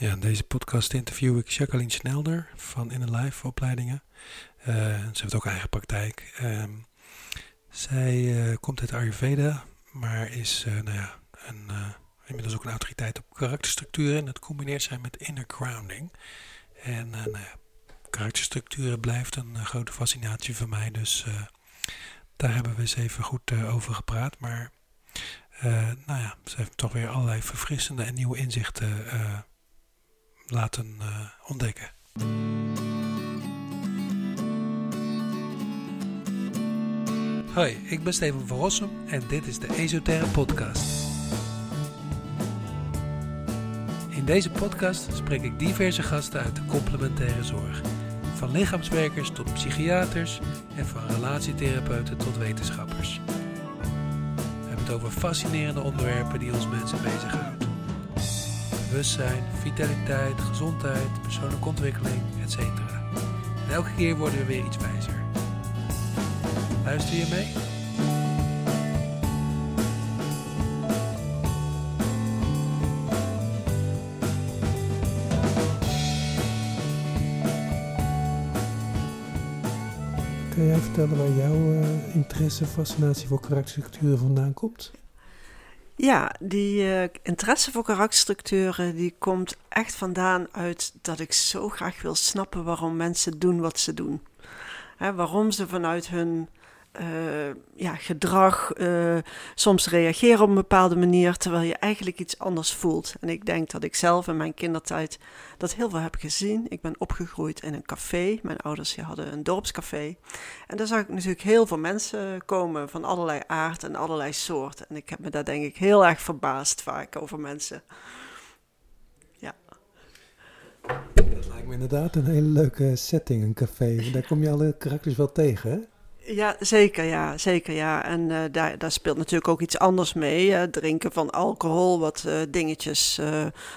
Ja, in deze podcast interview ik Jacqueline Snelder van In Life opleidingen. Uh, ze heeft ook eigen praktijk. Uh, zij uh, komt uit Ayurveda, maar is uh, nou ja, een, inmiddels ook een autoriteit op karakterstructuren. En dat combineert zij met inner grounding. En nou karakterstructuren blijft een grote fascinatie voor mij. Dus daar hebben we eens even goed over gepraat. Maar nou ja, ze heeft toch weer allerlei verfrissende en nieuwe inzichten laten uh, ontdekken. Hoi, ik ben Steven van Rossum en dit is de Esoterre Podcast. In deze podcast spreek ik diverse gasten uit de complementaire zorg. Van lichaamswerkers tot psychiaters en van relatietherapeuten tot wetenschappers. We hebben het over fascinerende onderwerpen die ons mensen bezighouden bewustzijn, vitaliteit, gezondheid, persoonlijke ontwikkeling, etc. En elke keer worden we weer iets wijzer. Luister je mee? Kun jij vertellen waar jouw uh, interesse, fascinatie voor karakterstructuren vandaan komt? Ja, die uh, interesse voor karakterstructuren die komt echt vandaan uit dat ik zo graag wil snappen waarom mensen doen wat ze doen. Waarom ze vanuit hun uh, ja, gedrag uh, soms reageren op een bepaalde manier, terwijl je eigenlijk iets anders voelt. En ik denk dat ik zelf in mijn kindertijd dat heel veel heb gezien. Ik ben opgegroeid in een café. Mijn ouders hadden een dorpscafé. En daar zag ik natuurlijk heel veel mensen komen van allerlei aard en allerlei soort. En ik heb me daar denk ik heel erg verbaasd vaak over mensen. Ja. Dat lijkt me inderdaad een hele leuke setting, een café. Daar kom je alle karakters wel tegen? Ja, zeker ja, zeker ja. En uh, daar, daar speelt natuurlijk ook iets anders mee. Uh, drinken van alcohol, wat uh, dingetjes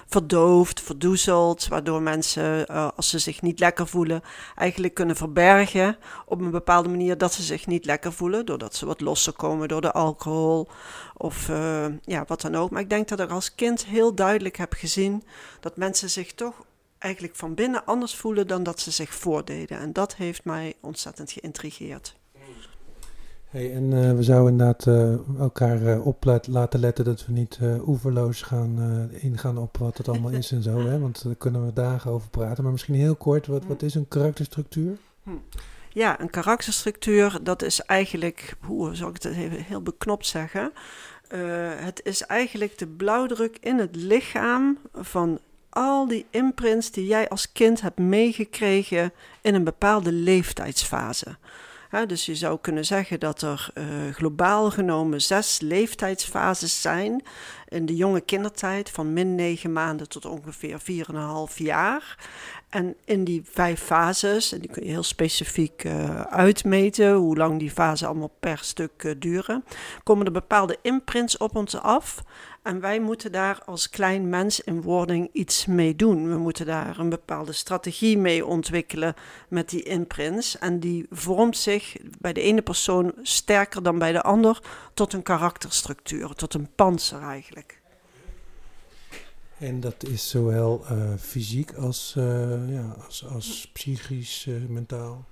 verdooft, verdoezelt, waardoor mensen, als ze zich niet lekker voelen, eigenlijk kunnen verbergen op een bepaalde manier dat ze zich niet lekker voelen, doordat ze wat losser komen door de alcohol of ja, wat dan ook. Maar ik denk dat ik als kind heel duidelijk heb gezien dat mensen zich toch eigenlijk van binnen anders voelen dan dat ze zich voordeden. En dat heeft mij ontzettend geïntrigeerd. En uh, we zouden inderdaad uh, elkaar uh, op laten letten dat we niet oeverloos gaan ingaan op wat het allemaal is en zo. Hè? Want daar kunnen we dagen over praten. Maar misschien heel kort, wat, wat is een karakterstructuur? Hm. Ja, een karakterstructuur, dat is eigenlijk, hoe zou ik het even heel beknopt zeggen? het is eigenlijk de blauwdruk in het lichaam van al die imprints die jij als kind hebt meegekregen in een bepaalde leeftijdsfase dus je zou kunnen zeggen dat er uh, globaal genomen zes leeftijdsfases zijn in de jonge kindertijd, van min 9 maanden tot ongeveer 4,5 jaar. En in die vijf fases, en die kun je heel specifiek uh, uitmeten, hoe lang die fasen allemaal per stuk uh, duren, komen er bepaalde imprints op ons af. En wij moeten daar als klein mens in wording iets mee doen. We moeten daar een bepaalde strategie mee ontwikkelen met die imprints. En die vormt zich bij de ene persoon sterker dan bij de ander tot een karakterstructuur, tot een panzer eigenlijk. En dat is zowel uh, fysiek als, uh, ja, als, als psychisch, uh, mentaal?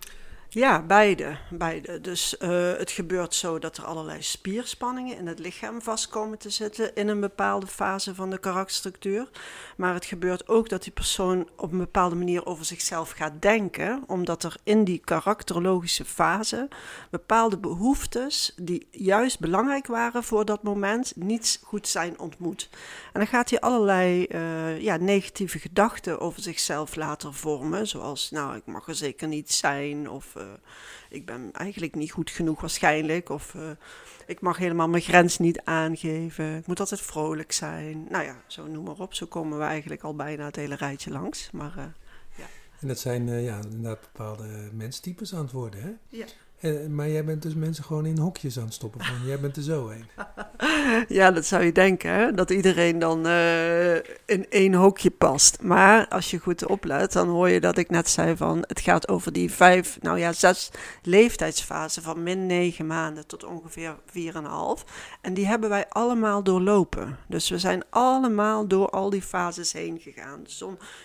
Ja, beide. beide. Dus uh, het gebeurt zo dat er allerlei spierspanningen in het lichaam vast komen te zitten in een bepaalde fase van de karakterstructuur. Maar het gebeurt ook dat die persoon op een bepaalde manier over zichzelf gaat denken, omdat er in die karakterologische fase bepaalde behoeftes die juist belangrijk waren voor dat moment niet goed zijn ontmoet. En dan gaat hij allerlei uh, ja, negatieve gedachten over zichzelf laten vormen, zoals nou ik mag er zeker niet zijn of uh, ik ben eigenlijk niet goed genoeg waarschijnlijk. Of uh, ik mag helemaal mijn grens niet aangeven. Ik moet altijd vrolijk zijn. Nou ja, zo noem maar op. Zo komen we eigenlijk al bijna het hele rijtje langs. Maar, uh, ja. En dat zijn ja, inderdaad bepaalde menstypes aan het worden, hè? Ja. Maar jij bent dus mensen gewoon in hokjes aan het stoppen van, jij bent er zo een. ja, dat zou je denken, hè? dat iedereen dan uh, in één hokje past. Maar als je goed oplet, dan hoor je dat ik net zei van... het gaat over die vijf, nou ja, zes leeftijdsfasen van min negen maanden tot ongeveer vier en half. En die hebben wij allemaal doorlopen. Dus we zijn allemaal door al die fases heen gegaan.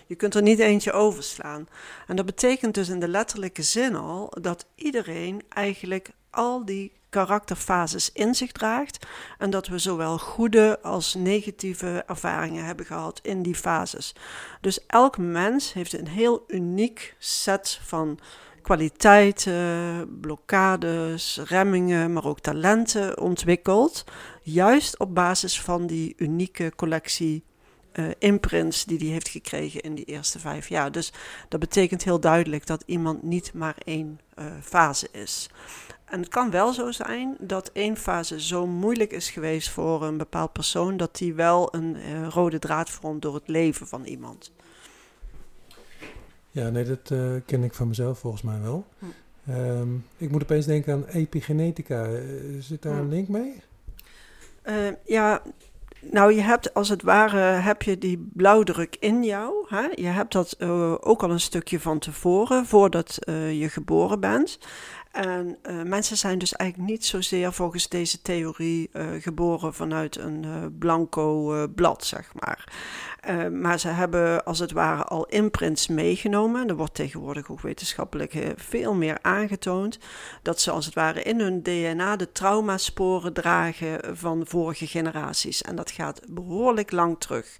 Je kunt er niet eentje overslaan. En dat betekent dus in de letterlijke zin al dat iedereen eigenlijk al die karakterfases in zich draagt en dat we zowel goede als negatieve ervaringen hebben gehad in die fases. Dus elk mens heeft een heel uniek set van kwaliteiten, blokkades, remmingen, maar ook talenten ontwikkeld, juist op basis van die unieke collectie uh, imprints die hij heeft gekregen in die eerste vijf jaar. Dus dat betekent heel duidelijk dat iemand niet maar één uh, fase is. En het kan wel zo zijn dat één fase zo moeilijk is geweest voor een bepaald persoon dat die wel een uh, rode draad vormt door het leven van iemand. Ja, nee, dat ken ik van mezelf volgens mij wel. Hm. Um, ik moet opeens denken aan epigenetica. zit daar hm. een link mee? Uh, ja, nou, je hebt als het ware heb je die blauwdruk in jou. Hè? Je hebt dat uh, ook al een stukje van tevoren, voordat uh, je geboren bent. En uh, mensen zijn dus eigenlijk niet zozeer volgens deze theorie geboren vanuit een blanco blad, zeg maar. Uh, maar ze hebben als het ware al imprints meegenomen. Er wordt tegenwoordig ook wetenschappelijk uh, veel meer aangetoond dat ze als het ware in hun DNA de traumasporen dragen van vorige generaties. En dat gaat behoorlijk lang terug.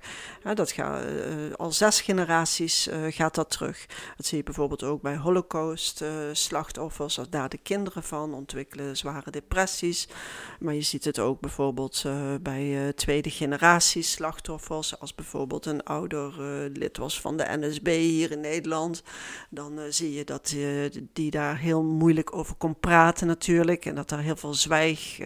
Dat gaat, eh, al zes generaties gaat dat terug. Dat zie je bijvoorbeeld ook bij holocaust-slachtoffers. daar de kinderen van ontwikkelen zware depressies. Maar je ziet het ook bijvoorbeeld bij tweede generatie slachtoffers, als bijvoorbeeld een ouder uh, lid was van de NSB hier in Nederland, dan uh, zie je dat uh, die daar heel moeilijk over kon praten natuurlijk. En dat er heel veel zwijg,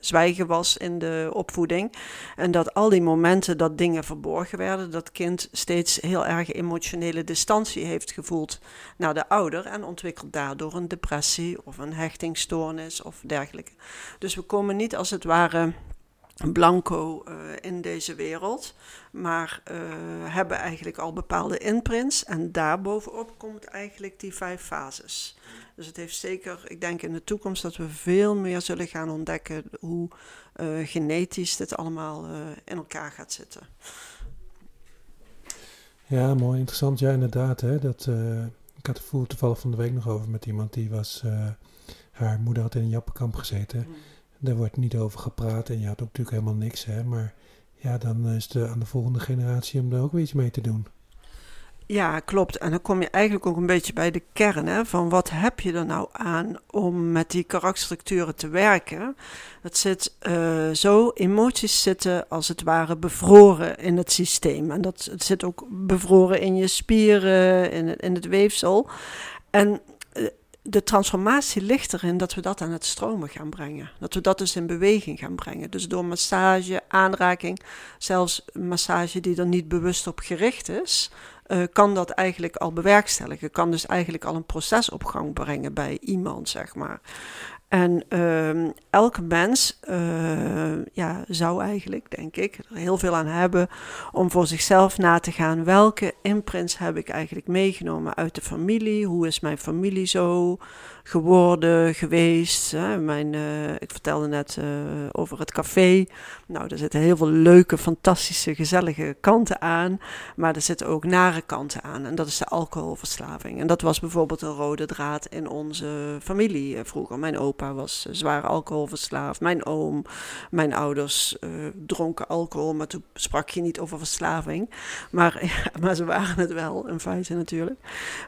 zwijgen was in de opvoeding. En dat al die momenten dat dingen verborgen werden, dat kind steeds heel erg emotionele distantie heeft gevoeld naar de ouder. En ontwikkelt daardoor een depressie of een hechtingstoornis of dergelijke. Dus we komen niet als het ware blanco uh, in deze wereld, maar uh, hebben eigenlijk al bepaalde imprints en daarbovenop komt eigenlijk die vijf fases. Dus het heeft zeker, ik denk in de toekomst dat we veel meer zullen gaan ontdekken hoe uh, genetisch dit allemaal in elkaar gaat zitten. Ja, mooi, interessant. Ja, inderdaad. Hè, dat, ik had het toevallig van de week nog over met iemand die was, haar moeder had in een jappenkamp gezeten. Mm. Daar wordt niet over gepraat en je had ook natuurlijk helemaal niks, hè. Maar ja, dan is het aan de volgende generatie om daar ook weer iets mee te doen. Ja, klopt. En dan kom je eigenlijk ook een beetje bij de kern hè, van wat heb je er nou aan om met die karakterstructuren te werken. Dat zit uh, zo, emoties zitten als het ware bevroren in het systeem. En dat het zit ook bevroren in je spieren, in het, in het weefsel. En de transformatie ligt erin dat we dat aan het stromen gaan brengen. Dat we dat dus in beweging gaan brengen. Dus door massage, aanraking, zelfs massage die er niet bewust op gericht is, uh, kan dat eigenlijk al bewerkstelligen. Kan dus eigenlijk al een proces op gang brengen bij iemand, zeg maar. En uh, elke mens uh, ja, zou eigenlijk, denk ik, er heel veel aan hebben om voor zichzelf na te gaan welke imprints heb ik eigenlijk meegenomen uit de familie. Hoe is mijn familie zo? geworden, geweest. Hè. Mijn, uh, ik vertelde net uh, over het café. Nou, er zitten heel veel leuke, fantastische, gezellige kanten aan. Maar er zitten ook nare kanten aan. En dat is de alcoholverslaving. En dat was bijvoorbeeld een rode draad in onze familie vroeger. Mijn opa was zwaar alcoholverslaafd. Mijn oom, mijn ouders uh, dronken alcohol. Maar toen sprak je niet over verslaving. Maar, maar ze waren het wel, in feite natuurlijk.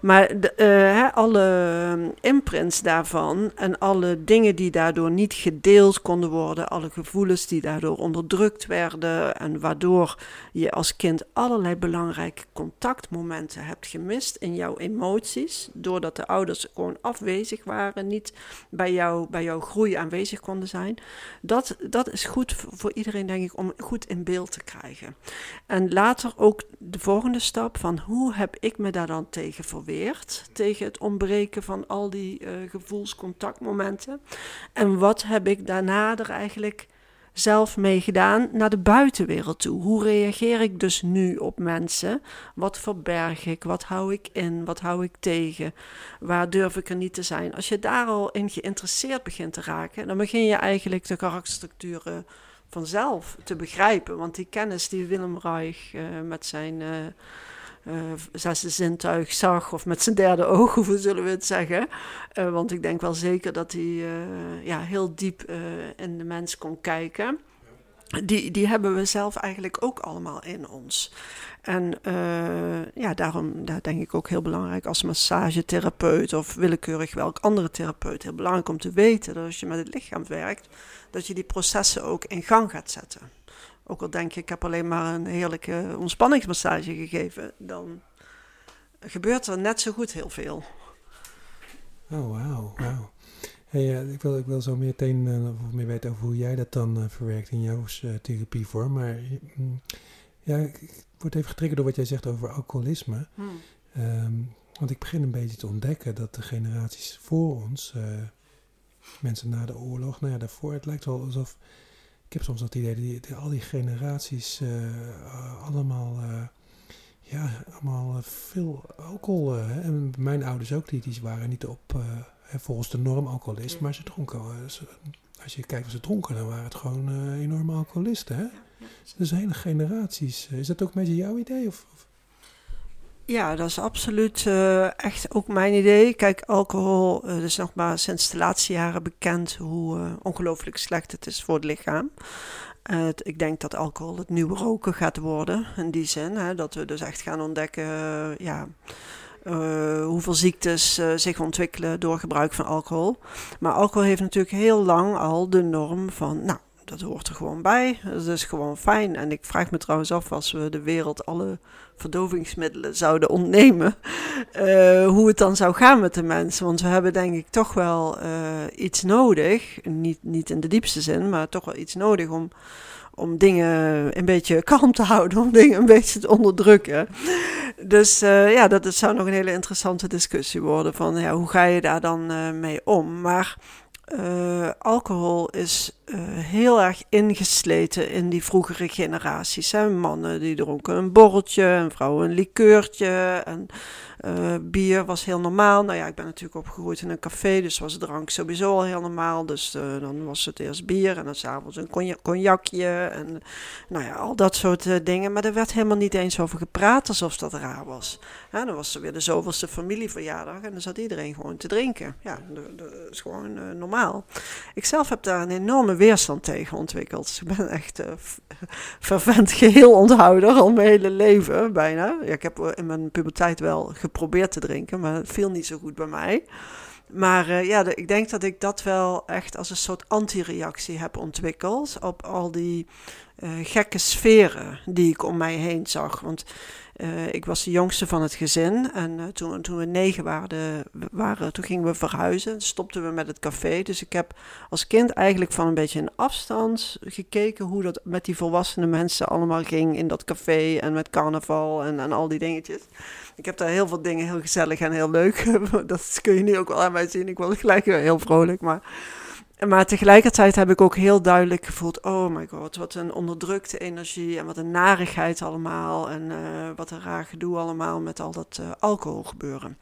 Maar de, hè, alle imprints daarvan en alle dingen die daardoor niet gedeeld konden worden, alle gevoelens die daardoor onderdrukt werden en waardoor je als kind allerlei belangrijke contactmomenten hebt gemist in jouw emoties, doordat de ouders gewoon afwezig waren, niet bij, jou, bij jouw groei aanwezig konden zijn. Dat, dat is goed voor iedereen, denk ik, om goed in beeld te krijgen. En later ook de volgende stap van hoe heb ik me daar dan tegen verweerd, tegen het ontbreken van al die uh, gevoelscontactmomenten. En wat heb ik daarna er eigenlijk zelf meegedaan naar de buitenwereld toe. Hoe reageer ik dus nu op mensen? Wat verberg ik? Wat hou ik in? Wat hou ik tegen? Waar durf ik er niet te zijn? Als je daar al in geïnteresseerd begint te raken, dan begin je eigenlijk de karakterstructuren vanzelf te begrijpen. Want die kennis die Willem Reich met zijn uh, uh, zesde zintuig zag, of met zijn derde oog, hoe zullen we het zeggen. want ik denk wel zeker dat hij ja, heel diep in de mens kon kijken. Die, die hebben we zelf eigenlijk ook allemaal in ons. En ja, daarom daar denk ik ook heel belangrijk als massagetherapeut of willekeurig welk andere therapeut. Heel belangrijk om te weten dat als je met het lichaam werkt, dat je die processen ook in gang gaat zetten. Ook al denk je, ik heb alleen maar een heerlijke ontspanningsmassage gegeven, dan gebeurt er net zo goed heel veel. Oh, wauw, wauw. Hey, ik, wil, ik wil zo meteen uh, meer weten over hoe jij dat dan uh, verwerkt in jouw uh, therapievorm. Maar mm, ja, ik word even getriggerd door wat jij zegt over alcoholisme. Hmm. Um, want ik begin een beetje te ontdekken dat de generaties voor ons, mensen na de oorlog, nou ja, daarvoor, het lijkt wel alsof. Ik heb soms dat idee, die, die al die generaties allemaal ja, allemaal veel alcohol. en mijn ouders ook, die, die waren niet op, volgens de norm alcoholist, maar ze dronken. als je kijkt wat ze dronken, dan waren het gewoon enorme alcoholisten. Hè? Dus hele generaties. Is dat ook een beetje jouw idee? Of, of? Ja, dat is absoluut uh, echt ook mijn idee. Kijk, alcohol, uh, is nog maar sinds de laatste jaren bekend hoe uh, ongelooflijk slecht het is voor het lichaam. ik denk dat alcohol het nieuwe roken gaat worden, in die zin. Hè, dat we dus echt gaan ontdekken, ja hoeveel ziektes zich ontwikkelen door gebruik van alcohol. Maar alcohol heeft natuurlijk heel lang al de norm van, nou, dat hoort er gewoon bij. Dat is gewoon fijn. En ik vraag me trouwens af, als we de wereld alle verdovingsmiddelen zouden ontnemen, uh, hoe het dan zou gaan met de mensen. Want we hebben denk ik toch wel iets nodig, niet, niet in de diepste zin, maar toch wel iets nodig om om dingen een beetje kalm te houden, om dingen een beetje te onderdrukken. Dus uh, ja, dat, dat, zou nog een hele interessante discussie worden van ja, hoe ga je daar dan mee om? Maar uh, alcohol is heel erg ingesleten in die vroegere generaties. Hè? Mannen die dronken een borreltje, en vrouwen een likeurtje en uh, bier was heel normaal. Nou ja, ik ben natuurlijk opgegroeid in een café, dus was drank sowieso al heel normaal. Dus uh, dan was het eerst bier en dan s'avonds een cognacje en nou ja, al dat soort uh, dingen. Maar er werd helemaal niet eens over gepraat alsof dat raar was. Dan was er weer de zoveelste familieverjaardag en dan zat iedereen gewoon te drinken. Ja, dat is gewoon normaal. Ik zelf heb daar een enorme weerstand tegen ontwikkeld. Ik ben echt fervent geheel onthouder al mijn hele leven bijna. Ja, ik heb in mijn puberteit wel geprobeerd te drinken, maar het viel niet zo goed bij mij. Maar uh, ja, ik denk dat ik dat wel echt als een soort antireactie heb ontwikkeld op al die uh, gekke sferen die ik om mij heen zag. Want uh, ik was de jongste van het gezin en uh, toen, toen we negen waren, waren, toen gingen we verhuizen. Stopten we met het café. Dus ik heb als kind eigenlijk van een beetje een afstand gekeken hoe dat met die volwassene mensen allemaal ging in dat café en met carnaval en, en al die dingetjes. Ik heb daar heel veel dingen heel gezellig en heel leuk. dat kun je nu ook wel aan mij zien. Ik was gelijk heel vrolijk, maar... Maar tegelijkertijd heb ik ook heel duidelijk gevoeld: oh my god, wat een onderdrukte energie en wat een narigheid allemaal. En uh, wat een raar gedoe allemaal met al dat uh, alcohol gebeuren.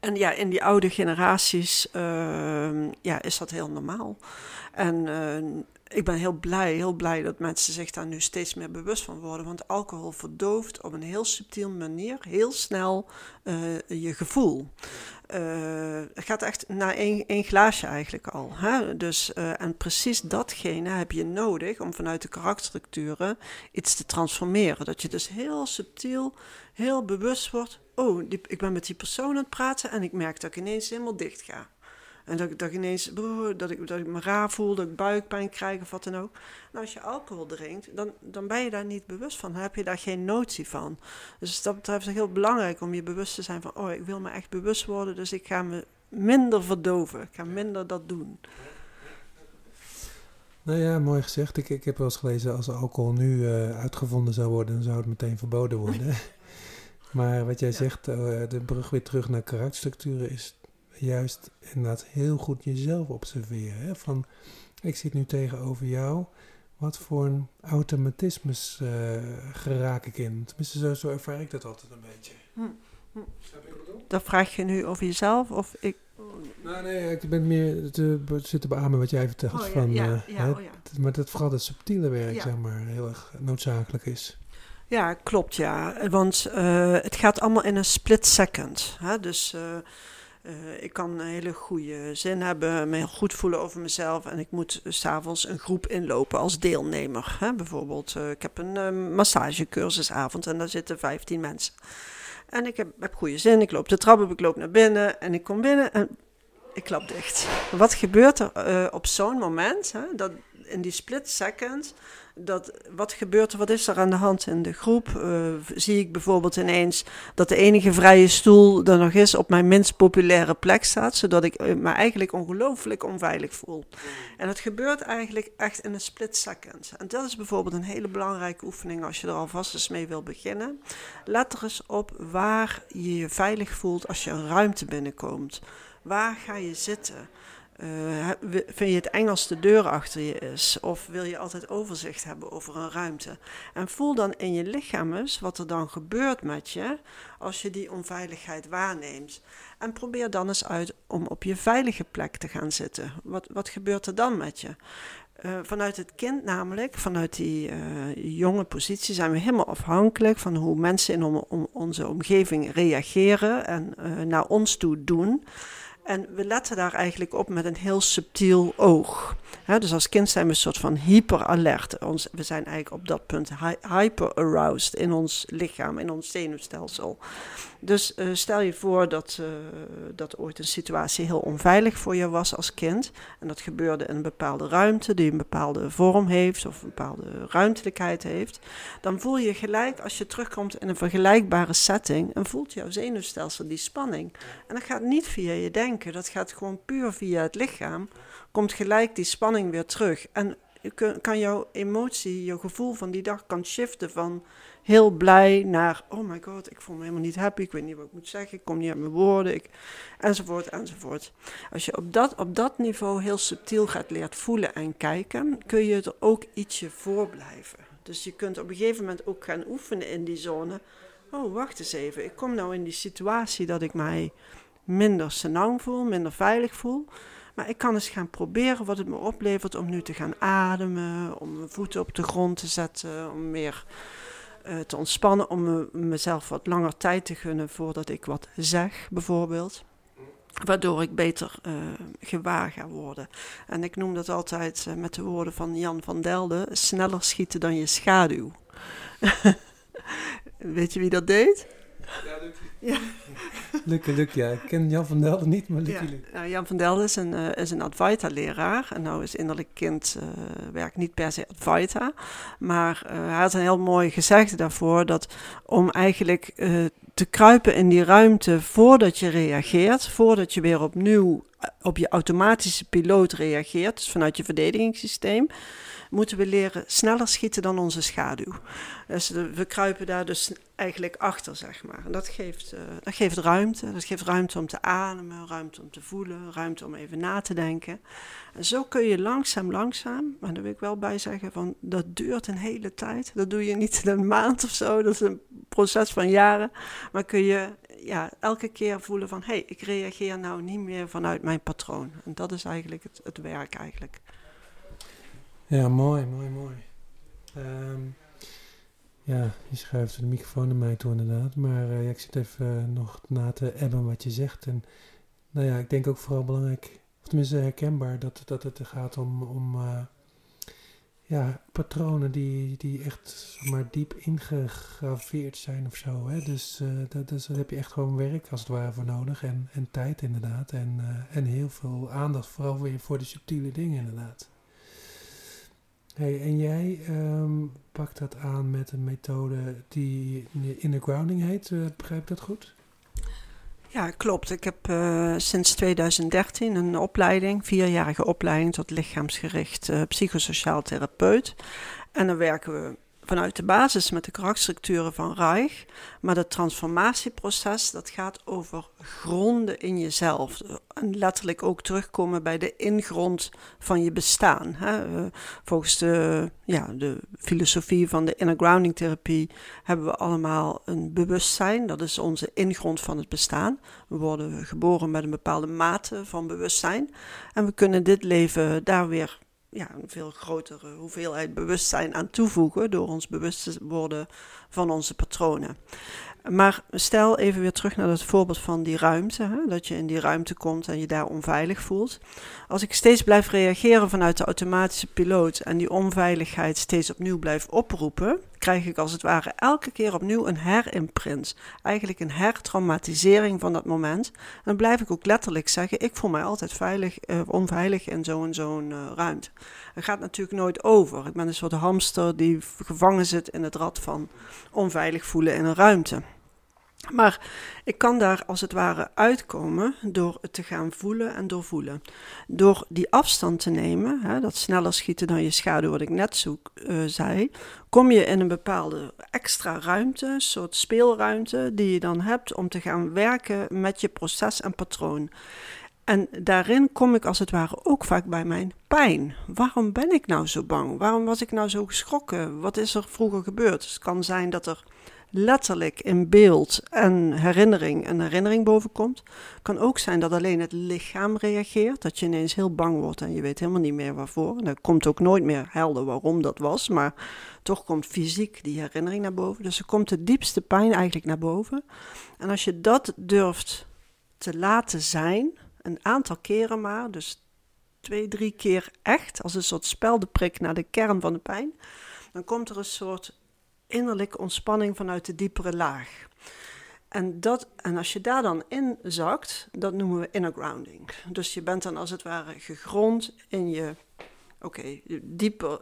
En ja, in die oude generaties uh, ja, is dat heel normaal. En eh, ik ben heel blij, heel blij dat mensen zich daar nu steeds meer bewust van worden. Want alcohol verdooft op een heel subtiel manier heel snel je gevoel. Uh, het gaat echt naar één, één glaasje eigenlijk al. Hè? Dus, uh, en precies datgene heb je nodig om vanuit de karakterstructuren iets te transformeren. Dat je dus heel subtiel, heel bewust wordt. Oh, ik ben met die persoon aan het praten en ik merk dat ik ineens helemaal dicht ga. En dat, dat, ineens, dat, ik, dat ik me raar voel, dat ik buikpijn krijg of wat dan ook. Nou, als je alcohol drinkt, dan, dan ben je daar niet bewust van. Dan heb je daar geen notie van. Dus dat betreft is het heel belangrijk om je bewust te zijn van... oh, ik wil me echt bewust worden, dus ik ga me minder verdoven. Ik ga minder dat doen. Nou ja, mooi gezegd. Ik, ik heb wel eens gelezen, als alcohol nu uh, uitgevonden zou worden, dan zou het meteen verboden worden. maar wat jij zegt, uh, de brug weer terug naar karakterstructuren is juist inderdaad heel goed jezelf observeren. Hè? Van, ik zit nu tegenover jou. Wat voor een automatismes uh, geraak ik in? Tenminste, zo, zo ervaar ik dat altijd een beetje. Hm. Hm. Dat vraag je nu over jezelf of ik? Nou, nee, ik ben meer te, zitten beamen wat jij vertelt. Oh, ja, van, ja, uh, ja, oh. Maar dat vooral het subtiele werk, zeg maar, heel erg noodzakelijk is. Ja, klopt, ja. Want uh, het gaat allemaal in een split second. Hè? Dus... Uh, ik kan een hele goede zin hebben, me heel goed voelen over mezelf. En ik moet s'avonds een groep inlopen als deelnemer. Hè? Bijvoorbeeld, uh, ik heb een uh, massagecursusavond en daar zitten 15 mensen. En ik heb, heb goede zin, ik loop de trap op, ik loop naar binnen en ik kom binnen en ik klap dicht. Wat gebeurt er op zo'n moment, hè, dat in die split second dat, wat gebeurt er, wat is er aan de hand in de groep? Uh, zie ik bijvoorbeeld ineens dat de enige vrije stoel er nog is op mijn minst populaire plek staat, zodat ik eh, me eigenlijk ongelooflijk onveilig voel. En dat gebeurt eigenlijk echt in een split second. En dat is bijvoorbeeld een hele belangrijke oefening als je er alvast eens mee wil beginnen. Let er eens op waar je je veilig voelt als je een ruimte binnenkomt. Waar ga je zitten? Uh, vind je het eng als de deur achter je is? Of wil je altijd overzicht hebben over een ruimte? En voel dan in je lichaam eens wat er dan gebeurt met je als je die onveiligheid waarneemt. En probeer dan eens uit om op je veilige plek te gaan zitten. Wat, wat gebeurt er dan met je? Uh, vanuit het kind namelijk, vanuit die uh, jonge positie, zijn we helemaal afhankelijk van hoe mensen in onze omgeving reageren en naar ons toe doen. En we letten daar eigenlijk op met een heel subtiel oog. Dus als kind zijn we een soort van hyperalert. Ons, we zijn eigenlijk op dat punt hyper-aroused in ons lichaam, in ons zenuwstelsel. Dus uh, stel je voor dat, uh, dat ooit een situatie heel onveilig voor je was als kind. En dat gebeurde in een bepaalde ruimte die een bepaalde vorm heeft of een bepaalde ruimtelijkheid heeft. Dan voel je gelijk als je terugkomt in een vergelijkbare setting en voelt jouw zenuwstelsel die spanning. En dat gaat niet via je denken, dat gaat gewoon puur via het lichaam. Komt gelijk die spanning weer terug. En kan jouw emotie, jouw gevoel van die dag kan shiften van heel blij naar, oh my god, ik voel me helemaal niet happy, ik weet niet wat ik moet zeggen, ik kom niet aan mijn woorden, ik, enzovoort, enzovoort. Als je op dat, op dat niveau heel subtiel gaat leren voelen en kijken, kun je er ook ietsje voor blijven. Dus je kunt op een gegeven moment ook gaan oefenen in die zone. Oh, wacht eens even, ik kom nou in die situatie dat ik mij minder senang voel, minder veilig voel. Maar ik kan eens gaan proberen wat het me oplevert om nu te gaan ademen, om mijn voeten op de grond te zetten, om meer uh, te ontspannen, om me, mezelf wat langer tijd te gunnen voordat ik wat zeg, bijvoorbeeld. Waardoor ik beter uh, gewaar ga worden. En ik noem dat altijd uh, met de woorden van Jan van Delden: sneller schieten dan je schaduw. Weet je wie dat deed? Ja, ja. Lukke, Lukke, ja. Ik ken Jan van Delden niet, maar Lukke, ja. Nou, Jan van Delden is een, uh, is een Advaita-leraar. En nou is innerlijk kind uh, werkt niet per se Advaita. Maar uh, hij had een heel mooi gezegde daarvoor... dat om eigenlijk te kruipen in die ruimte voordat je reageert... voordat je weer opnieuw op je automatische piloot reageert... dus vanuit je verdedigingssysteem moeten we leren sneller schieten dan onze schaduw. Dus we kruipen daar dus eigenlijk achter, zeg maar. En dat geeft, uh, dat geeft ruimte. Dat geeft ruimte om te ademen, ruimte om te voelen, ruimte om even na te denken. En zo kun je langzaam, langzaam, maar daar wil ik wel bij zeggen, van, dat duurt een hele tijd. Dat doe je niet in een maand of zo, dat is een proces van jaren. Maar kun je ja, elke keer voelen van, hé, hey, ik reageer nou niet meer vanuit mijn patroon. En dat is eigenlijk het, het werk eigenlijk. Ja, mooi, mooi, mooi. Um, ja, je schuift de microfoon naar mij toe inderdaad. Maar ja, ik zit even uh, nog na te ebben wat je zegt. En nou ja, ik denk ook vooral belangrijk, of tenminste herkenbaar, dat, dat het gaat om, om uh, ja, patronen die, die echt maar, diep ingegraveerd zijn of zo. Hè? Dus, dat, dus daar heb je echt gewoon werk als het ware voor nodig. En, en tijd inderdaad. En, en heel veel aandacht, vooral weer voor de subtiele dingen inderdaad. Hey, en jij um, pakt dat aan met een methode die inner grounding heet, begrijp dat goed? Ja, klopt. Ik heb uh, sinds 2013 een opleiding, vierjarige opleiding tot lichaamsgericht uh, psychosociaal therapeut. En dan werken we vanuit de basis met de karakterstructuren van Reich. Maar het transformatieproces, dat gaat over gronden in jezelf. En letterlijk ook terugkomen bij de ingrond van je bestaan. Hè. Volgens de, ja, de filosofie van de inner grounding therapie hebben we allemaal een bewustzijn. Dat is onze ingrond van het bestaan. We worden geboren met een bepaalde mate van bewustzijn. En we kunnen dit leven daar weer ja, een veel grotere hoeveelheid bewustzijn aan toevoegen door ons bewust te worden van onze patronen. Maar stel even weer terug naar het voorbeeld van die ruimte. Hè? Dat je in die ruimte komt en je daar onveilig voelt. Als ik steeds blijf reageren vanuit de automatische piloot en die onveiligheid steeds opnieuw blijf oproepen, krijg ik als het ware elke keer opnieuw een herimprint. Eigenlijk een hertraumatisering van dat moment. En dan blijf ik ook letterlijk zeggen: ik voel mij altijd veilig, uh, onveilig in zo'n zo'n uh, ruimte. Het gaat natuurlijk nooit over. Ik ben een soort hamster die gevangen zit in het rad van onveilig voelen in een ruimte. Maar ik kan daar als het ware uitkomen door het te gaan voelen en doorvoelen. Door die afstand te nemen, hè, dat sneller schieten dan je schaduw, wat ik net zoek, uh, zei, kom je in een bepaalde extra ruimte, een soort speelruimte, die je dan hebt om te gaan werken met je proces en patroon. En daarin kom ik als het ware ook vaak bij mijn pijn. Waarom ben ik nou zo bang? Waarom was ik nou zo geschrokken? Wat is er vroeger gebeurd? het kan zijn dat er letterlijk in beeld en herinnering een herinnering bovenkomt. Kan ook zijn dat alleen het lichaam reageert, dat je ineens heel bang wordt en je weet helemaal niet meer waarvoor. En dan komt ook nooit meer helder waarom dat was, maar toch komt fysiek die herinnering naar boven. Dus er komt de diepste pijn eigenlijk naar boven. En als je dat durft te laten zijn, een aantal keren maar, dus twee, drie keer echt, als een soort speldeprik naar de kern van de pijn, dan komt er een soort innerlijke ontspanning vanuit de diepere laag. En, dat, en als je daar dan in zakt, dat noemen we inner grounding. Dus je bent dan als het ware gegrond in je. Oké, dieper,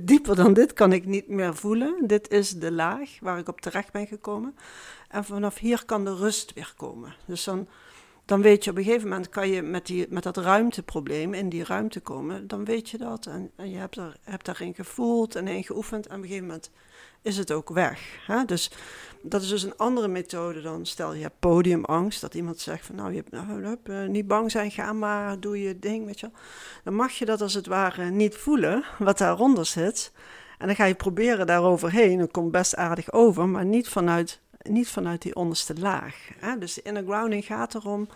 dieper dan dit kan ik niet meer voelen. Dit is de laag waar ik op terecht ben gekomen. En vanaf hier kan de rust weer komen. Dus dan, dan weet je op een gegeven moment kan je met, die, met dat ruimteprobleem in die ruimte komen. Dan weet je dat en, je hebt, er, hebt daarin gevoeld en in geoefend. En op een gegeven moment is het ook weg. Hè? Dus dat is dus een andere methode dan stel je hebt podiumangst, dat iemand zegt van nou, je hebt, nou, uh, niet bang zijn, ga maar, doe je ding, weet je Dan mag je dat als het ware niet voelen, wat daaronder zit. En dan ga je proberen daaroverheen, dat komt best aardig over, maar niet vanuit, niet vanuit die onderste laag. Hè? Dus de inner grounding gaat erom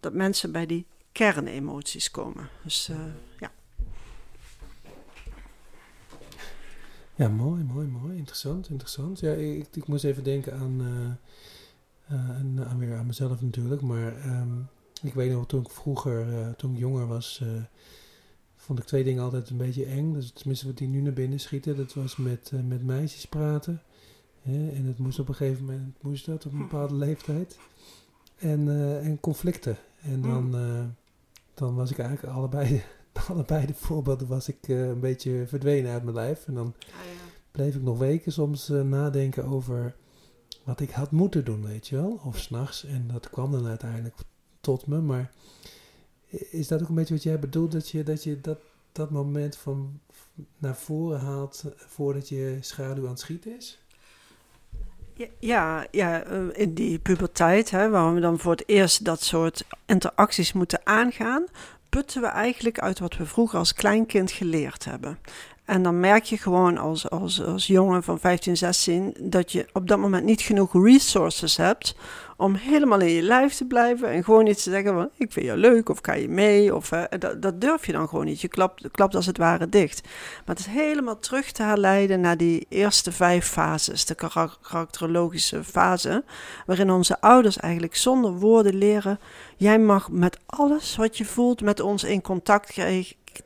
dat mensen bij die kernemoties komen. Dus uh, ja. Ja, mooi, mooi, mooi. Interessant, interessant. Ja, ik, ik moest even denken aan, uh, uh, aan, weer aan mezelf natuurlijk. Maar um, ik weet nog, toen ik vroeger, uh, toen ik jonger was, vond ik twee dingen altijd een beetje eng. Dus tenminste wat die nu naar binnen schieten, dat was met, met meisjes praten. Hè? En het moest op een gegeven moment, moest dat op een bepaalde leeftijd. En, en conflicten. En dan, dan was ik eigenlijk allebei allebei de voorbeelden was ik uh, een beetje verdwenen uit mijn lijf. En dan ah, ja. bleef ik nog weken soms uh, nadenken over wat ik had moeten doen, weet je wel. Of s'nachts. En dat kwam dan uiteindelijk tot me. Maar is dat ook een beetje wat jij bedoelt? Dat je dat, je dat, dat moment van naar voren haalt voordat je schaduw aan het schieten is? Ja, ja, eh, in die puberteit, hè, waar we dan voor het eerst dat soort interacties moeten aangaan, putten we eigenlijk uit wat we vroeger als kleinkind geleerd hebben. En dan merk je gewoon als, als, als jongen van 15, 16 dat je op dat moment niet genoeg resources hebt om helemaal in je lijf te blijven en gewoon iets te zeggen van ik vind je leuk of ga je mee of dat, dat, durf je dan gewoon niet. Je klapt, klapt als het ware dicht. Maar het is helemaal terug te herleiden naar die eerste vijf fases, de karakterologische fase, waarin onze ouders eigenlijk zonder woorden leren, jij mag met alles wat je voelt met ons in contact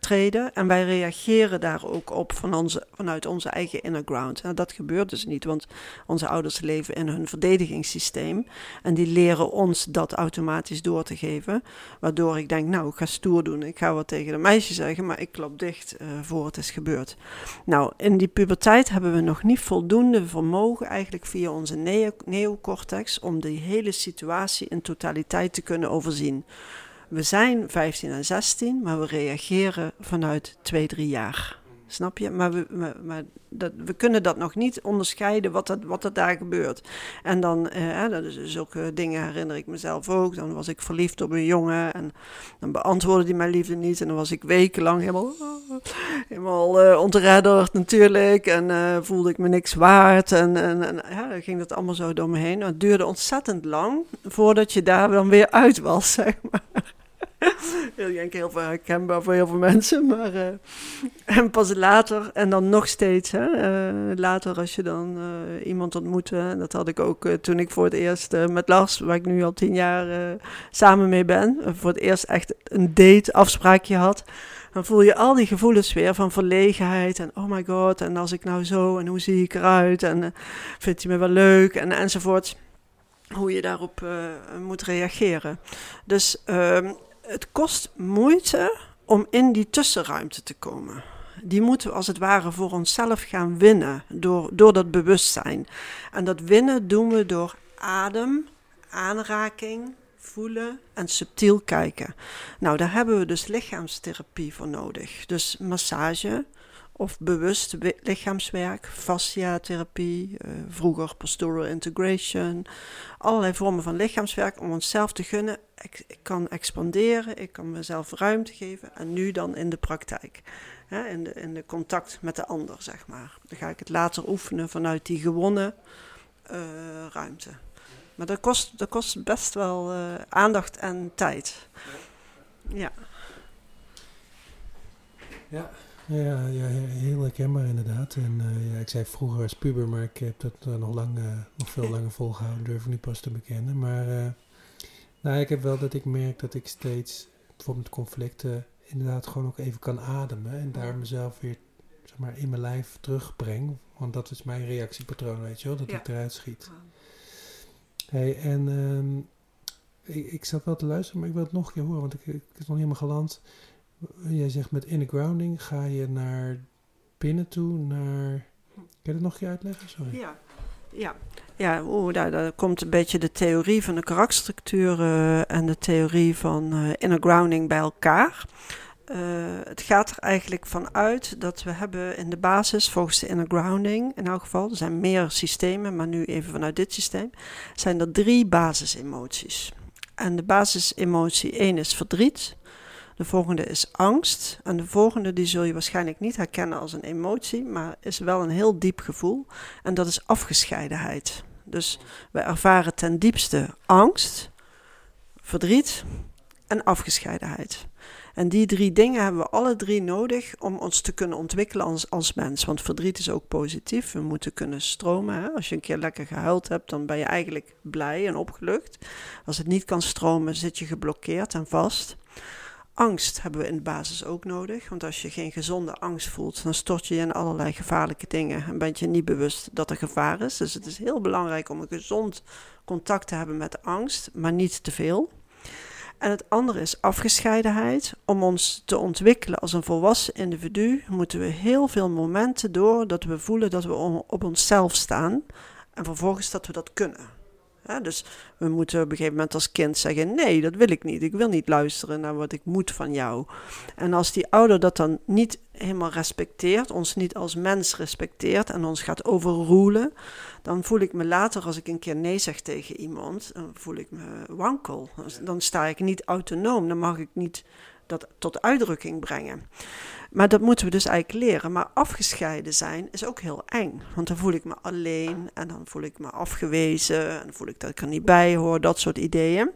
treden en wij reageren daar ook op van onze, vanuit onze eigen inner ground. Nou, dat gebeurt dus niet, want onze ouders leven in hun verdedigingssysteem en die leren ons dat automatisch door te geven, waardoor ik denk, nou, ik ga stoer doen, ik ga wat tegen de meisje zeggen, maar ik klap dicht uh, voor het is gebeurd. Nou, in die puberteit hebben we nog niet voldoende vermogen, eigenlijk via onze neo neocortex, om die hele situatie in totaliteit te kunnen overzien. We zijn 15 en 16, maar we reageren vanuit 2, 3 jaar. Snap je? Maar, we, maar, dat, we kunnen dat nog niet onderscheiden wat, dat, wat daar gebeurt. En dan, eh, dat zulke dingen herinner ik mezelf ook. Dan was ik verliefd op een jongen en dan beantwoordde hij mijn liefde niet. En dan was ik wekenlang helemaal, helemaal uh, ontredderd natuurlijk. En uh, voelde ik me niks waard. En, en, en ja, dan ging dat allemaal zo door me heen. Het duurde ontzettend lang voordat je daar dan weer uit was, zeg maar ik denk heel veel herkenbaar voor heel veel mensen. Maar, uh, en pas later, en dan nog steeds, hè, uh, later als je dan uh, iemand ontmoette. Dat had ik ook toen ik voor het eerst met Lars, waar ik nu al tien jaar samen mee ben, voor het eerst echt een date afspraakje had. Dan voel je al die gevoelens weer van verlegenheid en oh my god, en als ik nou zo en hoe zie ik eruit en vindt hij me wel leuk en enzovoort hoe je daarop moet reageren. Dus uh, het kost moeite om in die tussenruimte te komen. Die moeten we als het ware voor onszelf gaan winnen door, door dat bewustzijn. En dat winnen doen we door adem, aanraking, voelen en subtiel kijken. Nou, daar hebben we dus lichaamstherapie voor nodig. Dus massage, of bewust lichaamswerk, fasciatherapie, uh, vroeger postural integration, allerlei vormen van lichaamswerk om onszelf te gunnen. Ik, kan expanderen, ik kan mezelf ruimte geven en nu dan in de praktijk, in, de, in de contact met de ander, zeg maar. Dan ga ik het later oefenen vanuit die gewonnen uh, ruimte. Maar dat kost, dat kost best wel uh, aandacht en tijd. Ja. Ja. Ja, ja, heel herkenbaar inderdaad. En uh, ja, ik zei vroeger als puber, maar ik heb dat uh, nog, lang, uh, nog veel langer volgehouden, durf ik nu pas te bekennen. Maar nou, ik heb wel dat ik merk dat ik steeds, bijvoorbeeld conflicten, inderdaad gewoon ook even kan ademen. En daar mezelf weer zeg maar, in mijn lijf terugbreng. Want dat is mijn reactiepatroon, weet je wel, dat ik eruit schiet. Hey, en um, ik, ik zat wel te luisteren, maar ik wil het nog een keer horen, want ik, ik is nog helemaal geland. Jij zegt met inner grounding ga je naar binnen toe, naar... Kun je dat nog een keer uitleggen? Sorry. Ja, ja. Ja, oeh, daar, daar, komt een beetje de theorie van de karakterstructuur en de theorie van uh, inner grounding bij elkaar. Uh, het gaat er eigenlijk van uit dat we hebben in de basis, volgens de inner grounding in elk geval, er zijn meer systemen, maar nu even vanuit dit systeem, zijn er drie basisemoties. En de basisemotie 1 is verdriet, de volgende is angst. En de volgende die zul je waarschijnlijk niet herkennen als een emotie, maar is wel een heel diep gevoel. En dat is afgescheidenheid. Dus we ervaren ten diepste angst, verdriet en afgescheidenheid. En die drie dingen hebben we alle drie nodig om ons te kunnen ontwikkelen als, als mens. Want verdriet is ook positief. We moeten kunnen stromen. Als je een keer lekker gehuild hebt, dan ben je eigenlijk blij en opgelucht. Als het niet kan stromen, zit je geblokkeerd en vast. Angst hebben we in de basis ook nodig. Want als je geen gezonde angst voelt, dan stort je je in allerlei gevaarlijke dingen. En ben je niet bewust dat er gevaar is. Dus het is heel belangrijk om een gezond contact te hebben met angst, maar niet te veel. En het andere is afgescheidenheid. Om ons te ontwikkelen als een volwassen individu moeten we heel veel momenten door dat we voelen dat we op onszelf staan. En vervolgens dat we dat kunnen dus we moeten op een gegeven moment als kind zeggen: Nee, dat wil ik niet. Ik wil niet luisteren naar wat ik moet van jou. En als die ouder dat dan niet helemaal respecteert, ons niet als mens respecteert en ons gaat overroelen, dan voel ik me later, als ik een keer nee zeg tegen iemand, dan voel ik me wankel. Dan sta ik niet autonoom. Dan mag ik niet dat tot uitdrukking brengen. Maar dat moeten we dus eigenlijk leren. Maar afgescheiden zijn is ook heel eng. Want dan voel ik me alleen en dan voel ik me afgewezen en voel ik dat ik er niet bij hoor, dat soort ideeën.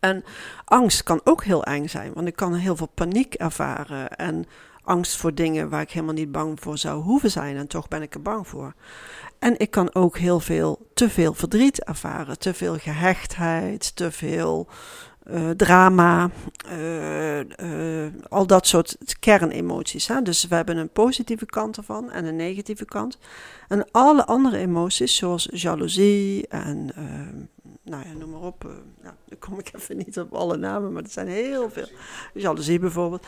En angst kan ook heel eng zijn, want ik kan heel veel paniek ervaren en angst voor dingen waar ik helemaal niet bang voor zou hoeven zijn en toch ben ik er bang voor. En ik kan ook heel veel, te veel verdriet ervaren, te veel gehechtheid, te veel uh, drama, uh, uh, al dat soort kernemoties. Hè? Dus we hebben een positieve kant ervan en een negatieve kant. En alle andere emoties, zoals jaloezie en nou ja, noem maar op. Uh, nou, dan kom ik even niet op alle namen, maar er zijn heel veel. Jaloezie bijvoorbeeld.